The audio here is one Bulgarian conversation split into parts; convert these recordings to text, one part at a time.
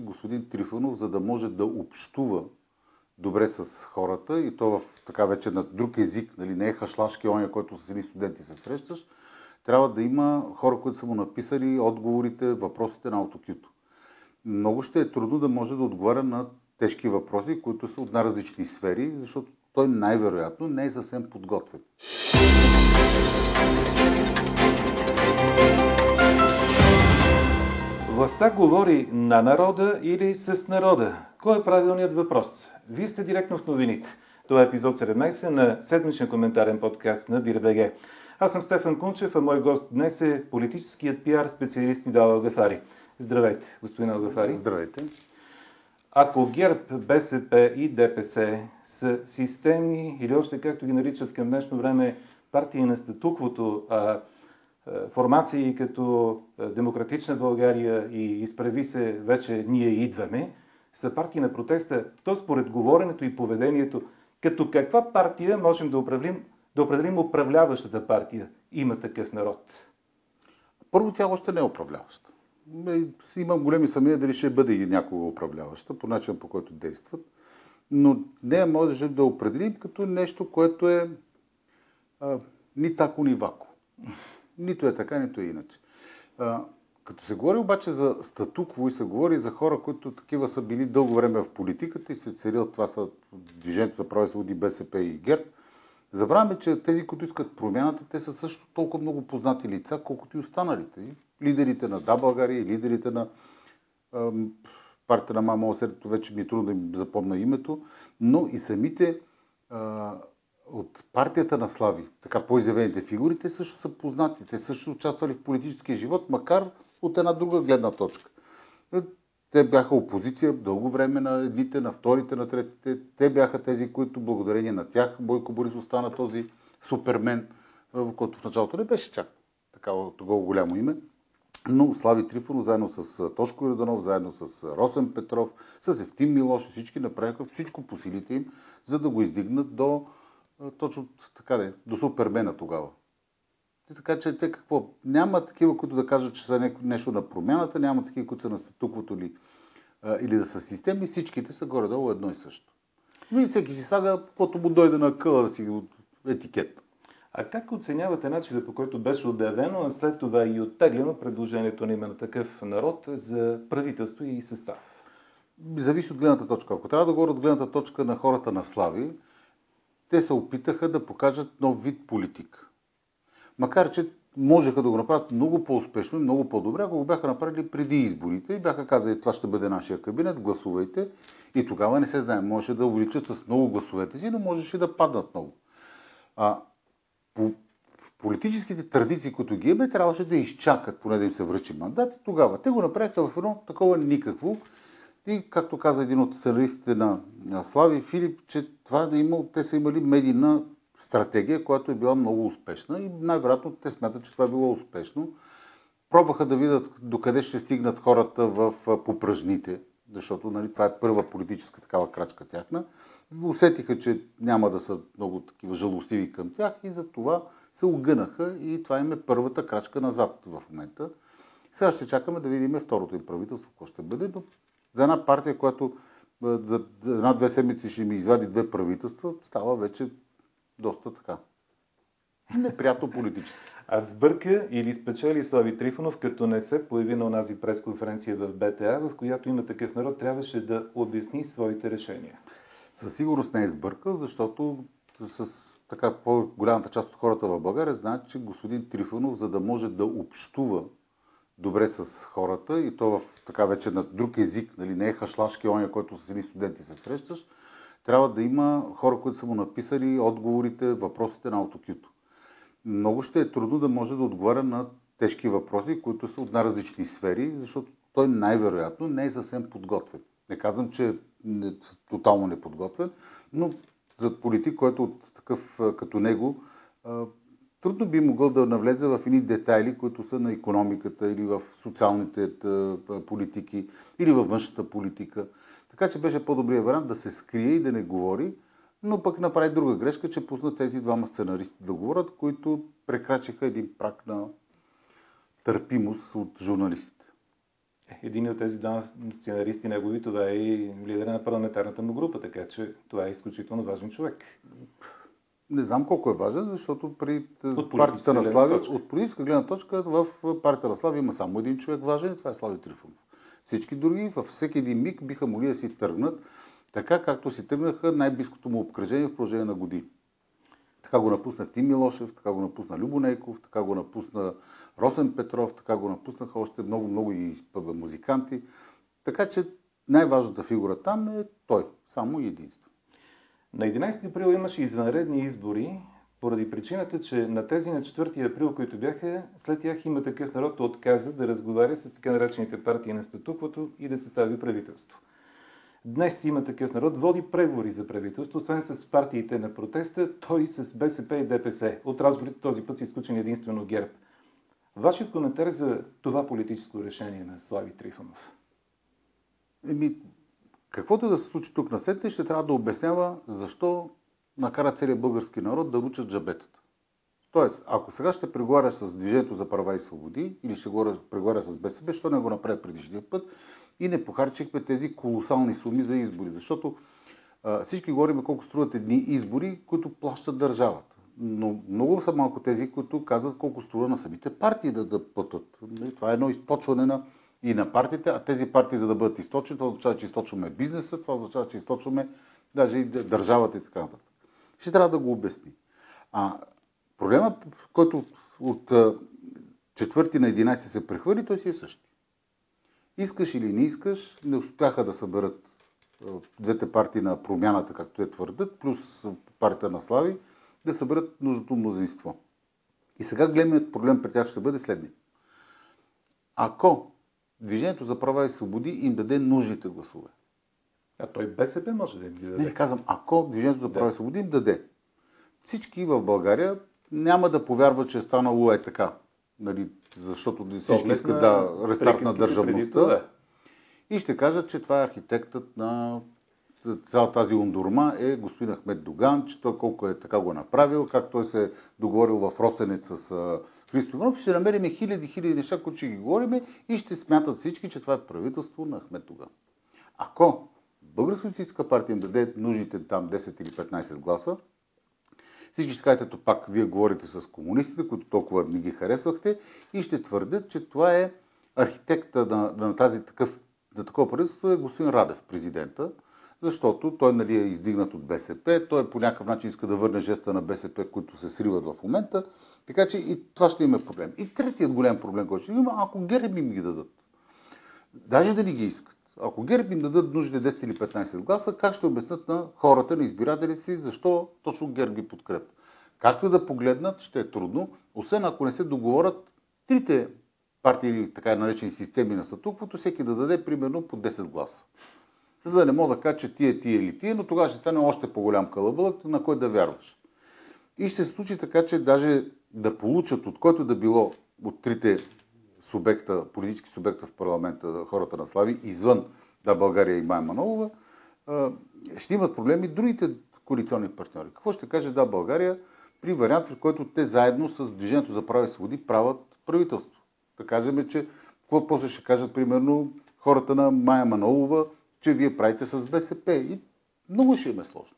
господин Трифонов, за да може да общува добре с хората и то в така вече на друг език, нали, не е хашлашки оня, който с едни студенти се срещаш, трябва да има хора, които са му написали отговорите, въпросите на аутокюто. Много ще е трудно да може да отговаря на тежки въпроси, които са от най-различни сфери, защото той най-вероятно не е съвсем подготвен. Властта говори на народа или с народа? Кой е правилният въпрос? Вие сте директно в новините. Това е епизод 17 на седмичен коментарен подкаст на ДИРБГ. Аз съм Стефан Кунчев, а мой гост днес е политическият пиар специалист Нидал Алгафари. Здравейте, господин Алгафари. Здравейте. Ако ГЕРБ, БСП и ДПС са системни или още както ги наричат към днешно време партии на статуквото, а, формации като Демократична България и изправи се вече ние идваме, са партии на протеста, то според говоренето и поведението, като каква партия можем да определим, да определим управляващата партия? Има такъв народ. Първо, тя още не е управляваща. Имам големи съмнения дали ще бъде и някога управляваща, по начин по който действат. Но не може да определим като нещо, което е а, ни тако, ни вако. Нито е така, нито е иначе. А, като се говори обаче за статукво и се говори за хора, които такива са били дълго време в политиката и се целят, това са Движението за прави свободи, БСП и ГЕРБ, забравяме, че тези, които искат промяната, те са също толкова много познати лица, колкото и останалите. Лидерите на Да България, лидерите на ам, партия на Мама Осердето, вече ми е трудно да им запомна името, но и самите а, от партията на Слави, така по-изявените фигури, те също са познати. Те също участвали в политическия живот, макар от една друга гледна точка. Е, те бяха опозиция дълго време на едните, на вторите, на третите. Те бяха тези, които благодарение на тях Бойко Борисов стана този супермен, който в началото не беше чак такава такова голямо име. Но Слави Трифонов, заедно с Тошко Йорданов, заедно с Росен Петров, с Евтим Милош, всички направиха всичко по силите им, за да го издигнат до точно така, до супермена тогава. И така че те какво? Няма такива, които да кажат, че са нещо на промяната, няма такива, които са на статуквото или, или да са системи, всичките са горе-долу едно и също. Но и всеки си слага, каквото му дойде на къла да си етикет. А как оценявате начина по който беше обявено, а след това и оттеглено предложението на именно такъв народ за правителство и състав? Зависи от гледната точка. Ако трябва да говоря от гледната точка на хората на Слави, те се опитаха да покажат нов вид политика. Макар, че можеха да го направят много по-успешно и много по-добре, ако го бяха направили преди изборите и бяха казали, това ще бъде нашия кабинет, гласувайте. И тогава не се знае, може да увеличат с много гласовете си, но можеше да паднат много. А, по политическите традиции, които ги имаме, трябваше да изчакат, поне да им се връчи мандат. И тогава те го направиха в едно такова никакво. И както каза един от сценаристите на, Слави Филип, че това да има, те са имали медийна стратегия, която е била много успешна и най-вероятно те смятат, че това е било успешно. Пробваха да видят докъде ще стигнат хората в попражните, защото нали, това е първа политическа такава крачка тяхна. Усетиха, че няма да са много такива жалостиви към тях и за това се огънаха и това им е първата крачка назад в момента. Сега ще чакаме да видим второто им правителство, какво ще бъде, но за една партия, която за една-две седмици ще ми извади две правителства, става вече доста така. Неприятно политически. А сбърка или спечели Слави Трифонов, като не се появи на онази пресконференция в БТА, в която има такъв народ, трябваше да обясни своите решения. Със сигурност не е сбъркал, защото с така по-голямата част от хората в България знаят, че господин Трифонов, за да може да общува добре с хората и то в така вече на друг език, нали, не е хашлашки оня, който с едни студенти се срещаш, трябва да има хора, които са му написали отговорите, въпросите на аутокюто. Много ще е трудно да може да отговаря на тежки въпроси, които са от най-различни сфери, защото той най-вероятно не е съвсем подготвен. Не казвам, че е тотално неподготвен, но за политик, който от такъв като него, трудно би могъл да навлезе в едни детайли, които са на економиката или в социалните политики или във външната политика. Така че беше по-добрият вариант да се скрие и да не говори, но пък направи друга грешка, че пусна тези двама сценаристи да говорят, които прекрачиха един прак на търпимост от журналистите. Един от тези два сценаристи негови, това е и лидера на парламентарната му група, така че това е изключително важен човек. Не знам колко е важен, защото при партията на Слави, от политическа гледна точка, в партията на Слави има само един човек важен и това е Слави Трифонов. Всички други във всеки един миг биха могли да си тръгнат така, както си тръгнаха най-близкото му обкръжение в продължение на години. Така го напусна Тим Милошев, така го напусна Любо Нейков, така го напусна Росен Петров, така го напуснаха още много-много и музиканти. Така че най-важната фигура там е той, само единство. На 11 април имаше извънредни избори, поради причината, че на тези на 4 април, които бяха, след тях има такъв народ отказа да разговаря с така наречените партии на статуквото и да състави правителство. Днес има такъв народ, води преговори за правителство, освен с партиите на протеста, той с БСП и ДПС. От разговорите този път са изключени единствено ГЕРБ. Вашият коментар за това политическо решение на Слави Трифонов? Еми, каквото да се случи тук на сетне, ще трябва да обяснява защо накара целият български народ да ручат джабетата. Тоест, ако сега ще преговаря с Движението за права и свободи или ще преговаря с БСП, що не го направи предишния път и не похарчихме тези колосални суми за избори. Защото а, всички говорим колко струват едни избори, които плащат държавата. Но много са малко тези, които казват колко струва на самите партии да, да платят. Нали, това е едно източване на, и на партиите, а тези партии, за да бъдат източени, това означава, че източваме бизнеса, това означава, че източваме даже и държавата и така нататък. Ще трябва да го обясни. А проблема, който от 4 на 11 се прехвърли, той си е същи. Искаш или не искаш, не успяха да съберат двете партии на промяната, както те твърдят, плюс партията на Слави, да съберат нужното мнозинство. И сега големият проблем при тях ще бъде следния. Ако Движението за права и свободи им даде нужните гласове. А той БСП може да им ги даде. Не, казвам, ако Движението за права и свободи им даде. Всички в България няма да повярват, че е станало е така. Нали, защото всички искат да рестарт на държавността. Да. И ще кажат, че това е архитектът на цяла тази ундурма е господин Ахмед Доган, че той колко е така го направил, как той се е договорил в Росенец с Христо Иванов и ще намерим хиляди, хиляди неща, които ще ги говорим и ще смятат всички, че това е правителство на Ахмед. Ако Българска социалистическа партия им даде нужните там 10 или 15 гласа, всички ще кажете, ето пак вие говорите с комунистите, които толкова не ги харесвахте и ще твърдят, че това е архитекта на, на тази такъв, на такова правителство е господин Радев, президента, защото той нали, е издигнат от БСП, той по някакъв начин иска да върне жеста на БСП, които се сриват в момента, така че и това ще има проблем. И третият голям проблем, който ще има, ако ГЕРБ им ги дадат. Даже да не ги искат. Ако ГЕРБ им дадат нужните 10 или 15 гласа, как ще обяснат на хората, на избирателите си, защо точно ГЕРБ ги подкрепят? Както да погледнат, ще е трудно, освен ако не се договорят трите партии така наречени системи на статуквото, всеки да даде примерно по 10 гласа за да не мога да кажа, че тия, тия или тия, но тогава ще стане още по-голям кълъбълък, на кой да вярваш. И ще се случи така, че даже да получат от който да било от трите субекта, политически субекта в парламента, хората на Слави, извън да, България и Майя Манолова, ще имат проблеми другите коалиционни партньори. Какво ще каже да, България при вариант, в който те заедно с Движението за прави свободи правят правителство? Да кажем, че какво после ще кажат, примерно, хората на Майя Манолова, че вие правите с БСП. И много ще им е сложно.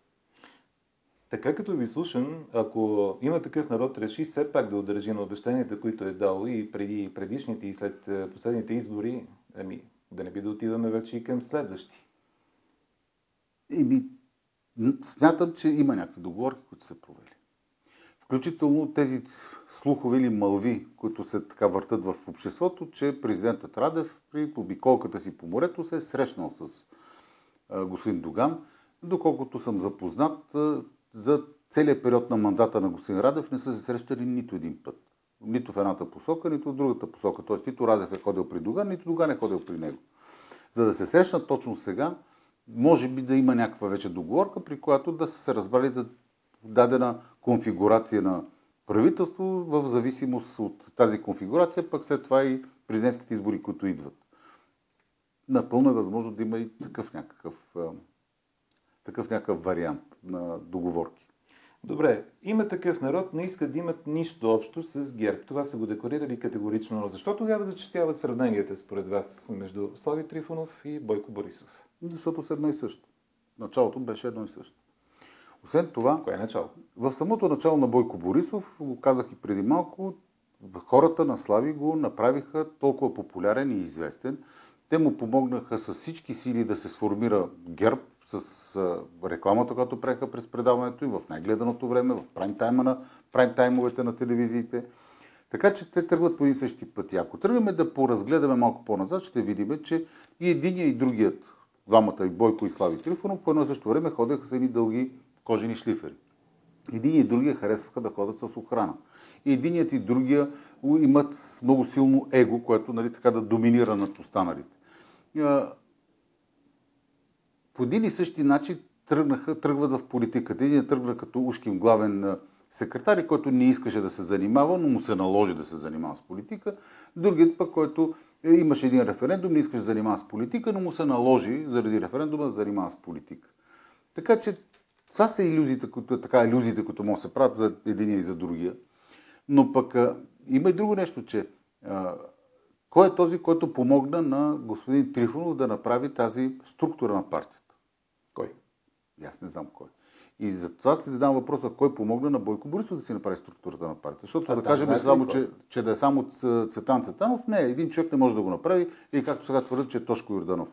Така като ви слушам, ако има такъв народ, реши все пак да удържи на обещанията, които е дал и преди предишните и след е, последните избори, ами да не би да отиваме вече и към следващи. Еми, смятам, че има някакви договорки, които са провели. Включително тези слухови или мълви, които се така въртат в обществото, че президентът Радев при обиколката си по морето се е срещнал с господин Доган. Доколкото съм запознат, за целият период на мандата на господин Радев не са се срещали нито един път. Нито в едната посока, нито в другата посока. Тоест, нито Радев е ходил при Доган, нито Доган е ходил при него. За да се срещнат точно сега, може би да има някаква вече договорка, при която да са се разбрали за дадена конфигурация на правителство в зависимост от тази конфигурация, пък след това и президентските избори, които идват. Напълно е възможно да има и такъв някакъв, такъв някакъв вариант на договорки. Добре, има такъв народ, не искат да имат нищо общо с ГЕРБ. Това са го декларирали категорично. Но защо тогава зачастяват сравненията според вас между Слави Трифонов и Бойко Борисов? Защото са едно и също. Началото беше едно и също. Освен това, Кое е начало? в самото начало на Бойко Борисов, го казах и преди малко, хората на Слави го направиха толкова популярен и известен. Те му помогнаха с всички сили да се сформира ГЕРБ, с рекламата, която преха през предаването им в най-гледаното време, в прайм-тайма на прайм-таймовете на телевизиите. Така че те тръгват по един същи път. И ако тръгваме да поразгледаме малко по-назад, ще видим, че и единия и другият, двамата и Бойко и Слави Трифонов, по едно и също време ходеха с едни дълги кожени шлифери. Един и другия харесваха да ходят с охрана. И единият и другия имат много силно его, което нали, така да доминира над останалите. По един и същи начин тръгнаха, тръгват в политиката. Един тръгна като ушким главен секретар, който не искаше да се занимава, но му се наложи да се занимава с политика. Другият пък, който е, имаше един референдум, не искаше да се занимава с политика, но му се наложи заради референдума да се занимава с политика. Така че това са иллюзиите, които, така, иллюзиите, които могат да се правят за единия и за другия. Но пък а, има и друго нещо, че а, кой е този, който помогна на господин Трифонов да направи тази структура на партията? Кой? Аз не знам кой. И затова се задавам въпроса, кой помогна на Бойко Борисов да си направи структурата на партията. Защото А, да да, кажем само, кой? че, че да е само Цветан Цветанов, не, един човек не може да го направи и както сега твърдят, че е Тошко Йорданов.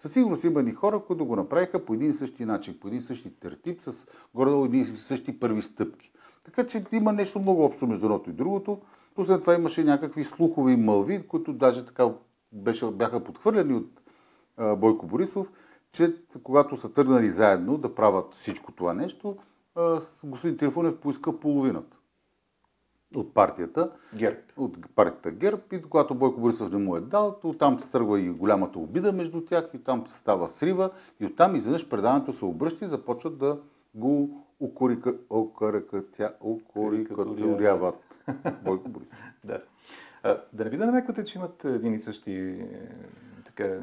Със сигурност има и хора, които го направиха по един и същи начин, по един и същи тертип, с горе-долу едни и същи първи стъпки. Така че има нещо много общо между едното и другото. Освен това имаше някакви слухови мълви, които даже така беше, бяха подхвърлени от а, Бойко Борисов, че когато са тръгнали заедно да правят всичко това нещо, а, господин Трифонев поиска половината от партията, ГЕРБ. от партията ГЕРБ и когато Бойко Борисов не му е дал, то там се тръгва и голямата обида между тях и там става срива и оттам изведнъж предаването се обръща и започват да го укорикатуряват Бойко Борисов. Да. А, да не би да намеквате, че имат един и същи е, така,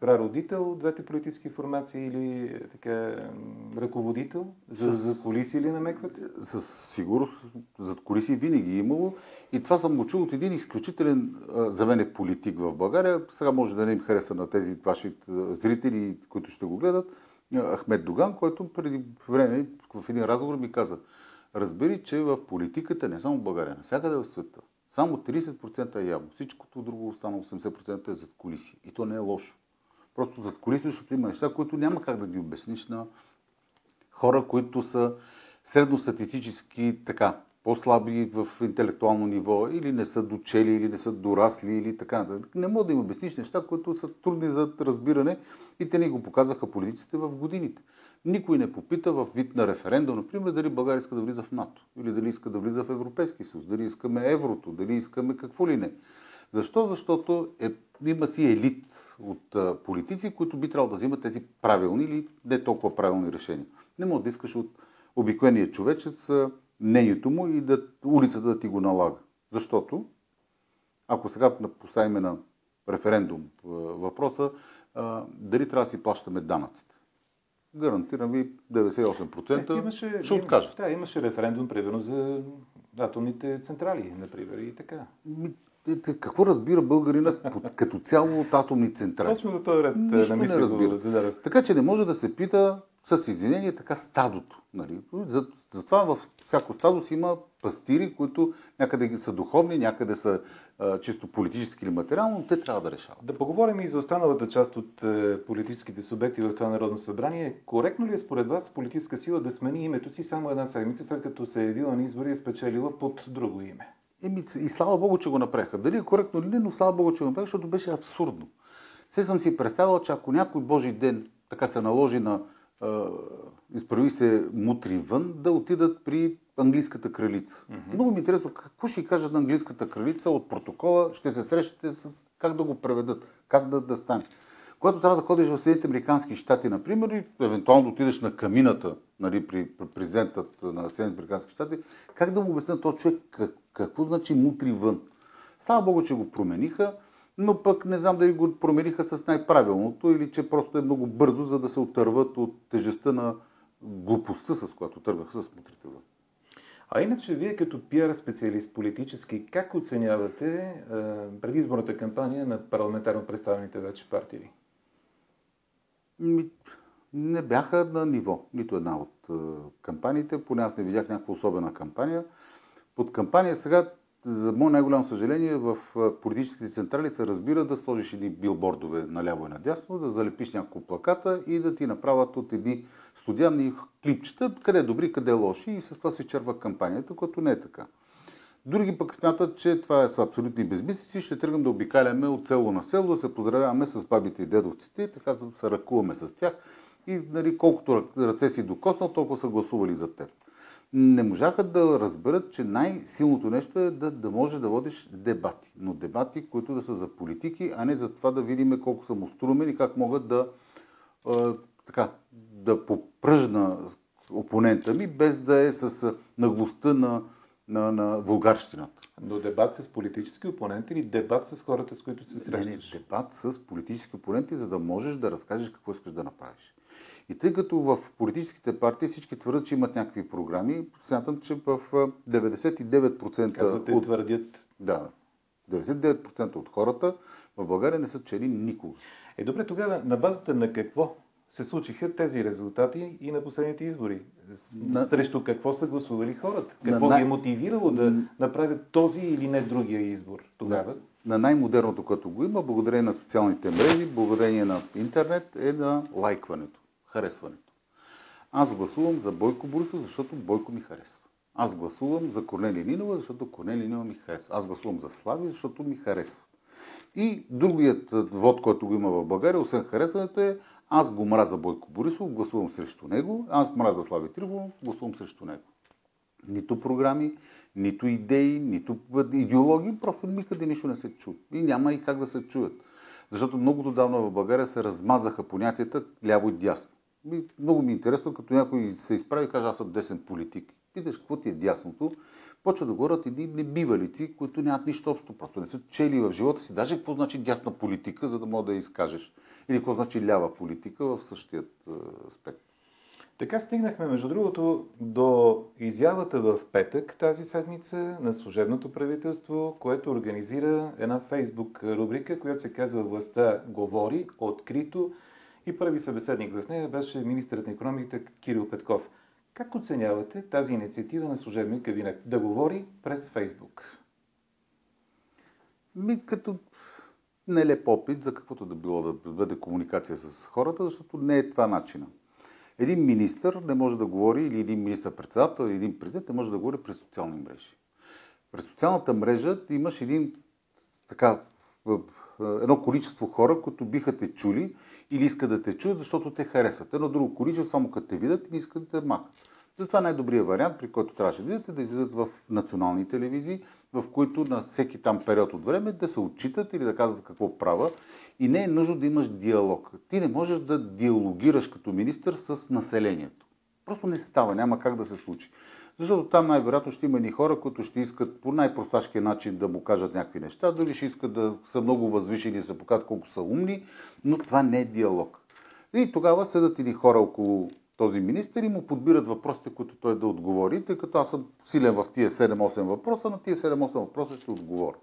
прародител, двете политически формации или е, така, ръководител? За, С- за колиси ли намеквате? Със сигурност зад колиси винаги е имало. И това съм го чул от един изключителен а, за мен е политик в България. Сега може да не им хареса на тези ваши зрители, които ще го гледат. Ахмед Доган, който преди време в един разговор ми каза Разбери, че в политиката, не само в България, навсякъде в света, само 30% е явно. Всичкото друго останало 80% е зад колиси. И то не е лошо. Просто зад колиси, защото има неща, които няма как да ги обясниш на хора, които са средностатистически така, по-слаби в интелектуално ниво, или не са дочели, или не са дорасли, или така. Не мога да им обясниш неща, които са трудни за разбиране и те ни го показаха политиците в годините. Никой не попита в вид на референдум, например, дали България иска да влиза в НАТО, или дали иска да влиза в Европейски съюз, дали искаме еврото, дали искаме какво ли не. Защо? Защото е, има си елит от а, политици, които би трябвало да взимат тези правилни или не толкова правилни решения. Не може да искаш от обикновения човечец мнението му и да, улицата да ти го налага. Защото, ако сега поставим на референдум въпроса, а, дали трябва да си плащаме данъците. Гарантирам ви 98% Е, имаше, ще откажат. Да, имаше референдум, примерно, за атомните централи, например, и така. Те Какво разбира българина под- като цяло от атомни централи? Точно до този ред Нищо на не разбира. зададох. Така че не може да се пита с извинение така стадото. Нали? За- Затова във всяко стадо си има пастири, които някъде са духовни, някъде са а, чисто политически или материално, но те трябва да решават. Да поговорим и за останалата част от е, политическите субекти в това Народно събрание. Коректно ли е според вас политическа сила да смени името си само една седмица, след като се е явила на избори и е спечелила под друго име? Еми, и слава Богу, че го направиха. Дали е коректно или не, но слава Богу, че го направиха, защото беше абсурдно. Все съм си представил, че ако някой Божий ден така се наложи на а, изправи се мутри вън, да отидат при английската кралица. Mm-hmm. Много ми е интересно какво ще кажат на английската кралица от протокола, ще се срещате с как да го преведат, как да, да стане. Когато трябва да ходиш в Съединените Американски щати, например, и евентуално отидеш на камината нали, при президентът на Съединените Американски щати, как да му обясня този човек как, какво значи мутри вън? Слава Богу, че го промениха, но пък не знам дали го промениха с най-правилното или че просто е много бързо, за да се отърват от тежестта на глупостта, с която търгаха с мутрите вън. А иначе, вие като пиар специалист политически, как оценявате е, предизборната кампания на парламентарно представените вече партии? Не бяха на ниво. Нито една от е, кампаниите. Поне аз не видях някаква особена кампания. Под кампания сега, за мое най-голямо съжаление, в е, политическите централи се разбира да сложиш едни билбордове наляво и надясно, да залепиш няколко плаката и да ти направят от едни студианни клипчета, къде е добри, къде лоши и с това се черва кампанията, което не е така. Други пък смятат, че това са абсолютни безмислици. Ще тръгнем да обикаляме от село на село, да се поздравяваме с бабите и дедовците, така да се ръкуваме с тях и нали, колкото ръце си докоснал, толкова са гласували за теб. Не можаха да разберат, че най-силното нещо е да, да можеш да водиш дебати. Но дебати, които да са за политики, а не за това да видим колко са му и как могат да, а, така, да попръжна опонента ми, без да е с наглостта на, на, на вулгарщината. Но дебат с политически опоненти или дебат с хората, с които се срещаш? Не, не, дебат с политически опоненти, за да можеш да разкажеш какво искаш да направиш. И тъй като в политическите партии всички твърдят, че имат някакви програми, смятам, че в 99% Казвате, от... твърдят. Да, 99% от хората в България не са чели никога. Е, добре, тогава на базата на какво се случиха тези резултати и на последните избори? На... Срещу какво са гласували хората? Какво на... ги е мотивирало да направят този или не другия избор тогава? На, на най-модерното, което го има, благодарение на социалните мрежи, благодарение на интернет, е на лайкването, харесването. Аз гласувам за Бойко Борисов, защото Бойко ми харесва. Аз гласувам за Корнелия Нинова, защото Корнелия Нинова ми харесва. Аз гласувам за Слави, защото ми харесва. И другият вод, който го има в България, освен харесването е аз го мраза Бойко Борисов, гласувам срещу него. Аз мраза Слави Трифонов, гласувам срещу него. Нито програми, нито идеи, нито идеологии, просто никъде нищо не се чува. И няма и как да се чуят. Защото много давно в България се размазаха понятията ляво и дясно. И много ми е интересно, като някой се изправи и каже, аз съм десен политик. Питаш, какво ти е дясното? Почва да говорят едни небивалици, които нямат нищо общо. Просто не са чели в живота си. Даже какво значи дясна политика, за да мога да я изкажеш. Или какво значи лява политика в същият аспект. Така стигнахме, между другото, до изявата в петък тази седмица на служебното правителство, което организира една фейсбук рубрика, която се казва Властта говори открито и първи събеседник в нея беше министърът на економиката Кирил Петков. Как оценявате тази инициатива на служебния кабинет да говори през Фейсбук? Ми като нелеп опит за каквото да било да бъде комуникация с хората, защото не е това начина. Един министър не може да говори, или един министър-председател, или един президент не може да говори през социални мрежи. През социалната мрежа имаш един така, едно количество хора, които биха те чули или искат да те чуят, защото те харесват. Едно друго количество, само като те видят и не искат да те махат. Затова най-добрият вариант, при който трябваше да идете, да излизат в национални телевизии, в които на всеки там период от време да се отчитат или да казват какво права. И не е нужно да имаш диалог. Ти не можеш да диалогираш като министър с населението. Просто не става, няма как да се случи. Защото там най-вероятно ще има и хора, които ще искат по най-просташкия начин да му кажат някакви неща, дори ще искат да са много възвишени да се покажат колко са умни, но това не е диалог. И тогава седат и хора около този министр и му подбират въпросите, които той да отговори, тъй като аз съм силен в тия 7-8 въпроса, на тия 7-8 въпроса ще отговоря.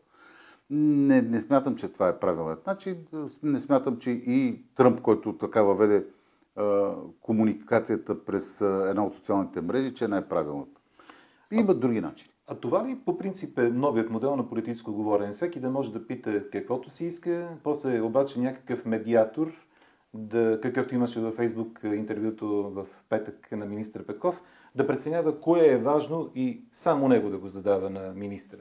Не, не смятам, че това е правилният начин. Не смятам, че и Тръмп, който така въведе комуникацията през една от социалните мрежи, че е най-правилната. Има други начини. А това ли по принцип е новият модел на политическо говорене? Всеки да може да пита каквото си иска, после обаче някакъв медиатор да, какъвто имаше във Фейсбук интервюто в петък на министър Петков, да преценява кое е важно и само него да го задава на министра.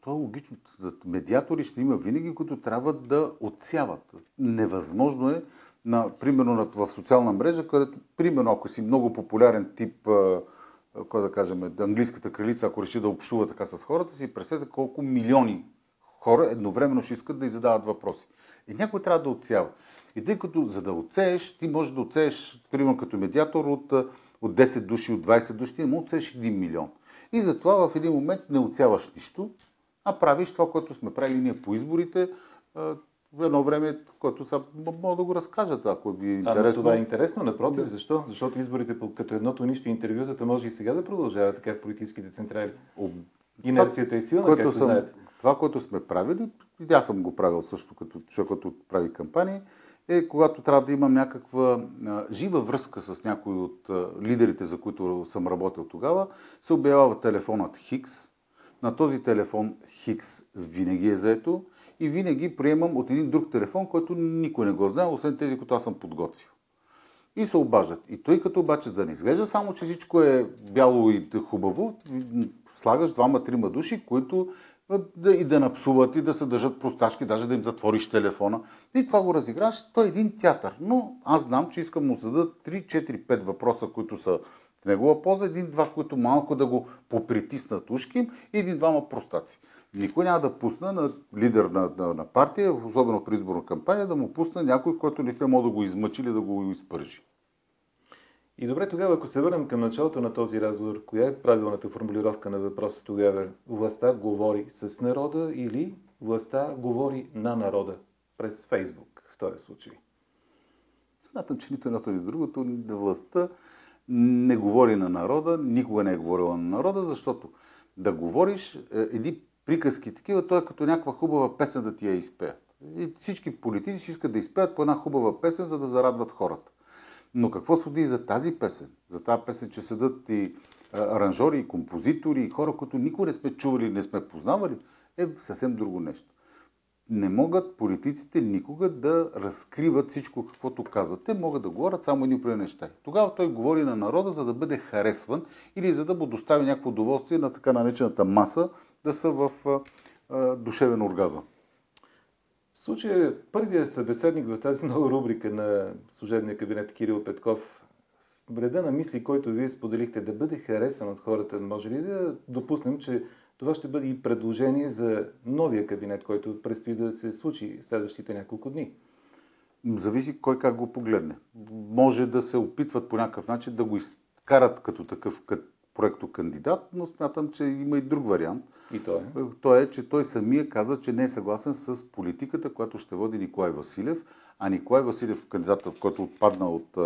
Това е логично. Медиатори ще има винаги, които трябва да отсяват. Невъзможно е, на, примерно в социална мрежа, където, примерно, ако си много популярен тип, кой да кажем, английската кралица, ако реши да общува така с хората, си представете колко милиони хора едновременно ще искат да й задават въпроси. И някой трябва да отсява. И тъй като за да отсееш, ти можеш да отсееш, примерно като медиатор от, от 10 души, от 20 души, ти да отсееш 1 милион. И затова в един момент не отсяваш нищо, а правиш това, което сме правили ние по изборите. Едно време, което са, мога да го разкажат, ако ви е интересно. А, това е интересно, напротив. Да. Защо? Защото изборите като едното нищо интервютата може и сега да продължават така в политическите централи. Инерцията е силна, което както съм, знаете. Това, което сме правили, и аз съм го правил също, като човек, като прави кампании, е когато трябва да имам някаква а, жива връзка с някой от а, лидерите, за които съм работил тогава, се обявява телефонът Хикс. На този телефон Хикс винаги е заето и винаги приемам от един друг телефон, който никой не го знае, освен тези, които аз съм подготвил. И се обаждат. И той като обаче да не изглежда само, че всичко е бяло и хубаво, слагаш двама-трима души, които да, и да напсуват, и да се държат просташки, даже да им затвориш телефона. И това го разиграш. Той е един театър. Но аз знам, че искам му зададат 3, 4, 5 въпроса, които са в негова полза, един-два, които малко да го попритиснат ушки и един-двама простаци. Никой няма да пусна на лидер на, на, на партия, особено при изборна кампания, да му пусна някой, който не сте може да го измъчи или да го изпържи. И добре, тогава, ако се върнем към началото на този разговор, коя е правилната формулировка на въпроса тогава? Властта говори с народа или властта говори на народа през Фейсбук в този случай? Смятам, че нито едното, ни другото. Властта не говори на народа, никога не е говорила на народа, защото да говориш е, едни приказки такива, той е като някаква хубава песен да ти я изпеят. И всички политици искат да изпеят по една хубава песен, за да зарадват хората. Но какво суди за тази песен? За тази песен, че седат и аранжори, и композитори, и хора, които никога не сме чували, не сме познавали, е съвсем друго нещо. Не могат политиците никога да разкриват всичко, каквото казват. Те могат да говорят само едни определени неща. Тогава той говори на народа, за да бъде харесван или за да му достави някакво удоволствие на така наречената маса да са в а, душевен оргазъм случая първият събеседник в тази нова рубрика на служебния кабинет Кирил Петков, вреда на мисли, който вие споделихте, да бъде харесан от хората, може ли да допуснем, че това ще бъде и предложение за новия кабинет, който предстои да се случи следващите няколко дни? Зависи кой как го погледне. Може да се опитват по някакъв начин да го изкарат като такъв проекто кандидат, но смятам, че има и друг вариант – и то е? То е, че той самия каза, че не е съгласен с политиката, която ще води Николай Василев, а Николай Василев, кандидатът, който отпадна от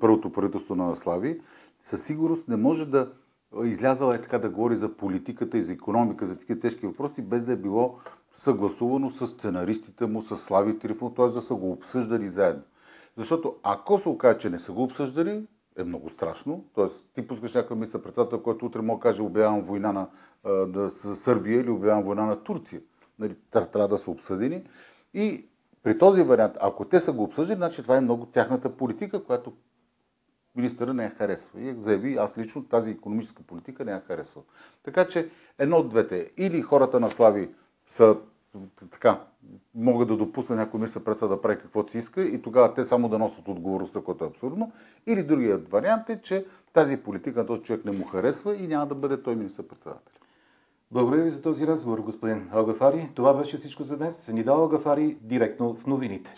първото правителство на Слави, със сигурност не може да излязала е така да говори за политиката и за економика, за такива тежки въпроси, без да е било съгласувано с сценаристите му, с Слави Трифон, т.е. да са го обсъждали заедно. Защото ако се окаже, че не са го обсъждали, е много страшно. Тоест, ти пускаш някакъв мисъл председател, който утре може да каже обявявам война на да, Сърбия или обявявам война на Турция. Нали, трябва да са обсъдени. И при този вариант, ако те са го обсъждали, значи това е много тяхната политика, която министъра не я харесва. И заяви, аз лично тази економическа политика не я харесва. Така че едно от двете. Или хората на Слави са така, могат да допуснат някой мисъл председател да прави каквото си иска и тогава те само да носят отговорността, което е абсурдно. Или другият вариант е, че тази политика на този човек не му харесва и няма да бъде той министър председател. Благодаря ви за този разговор, господин Алгафари. Това беше всичко за днес. Нидал Алгафари директно в новините.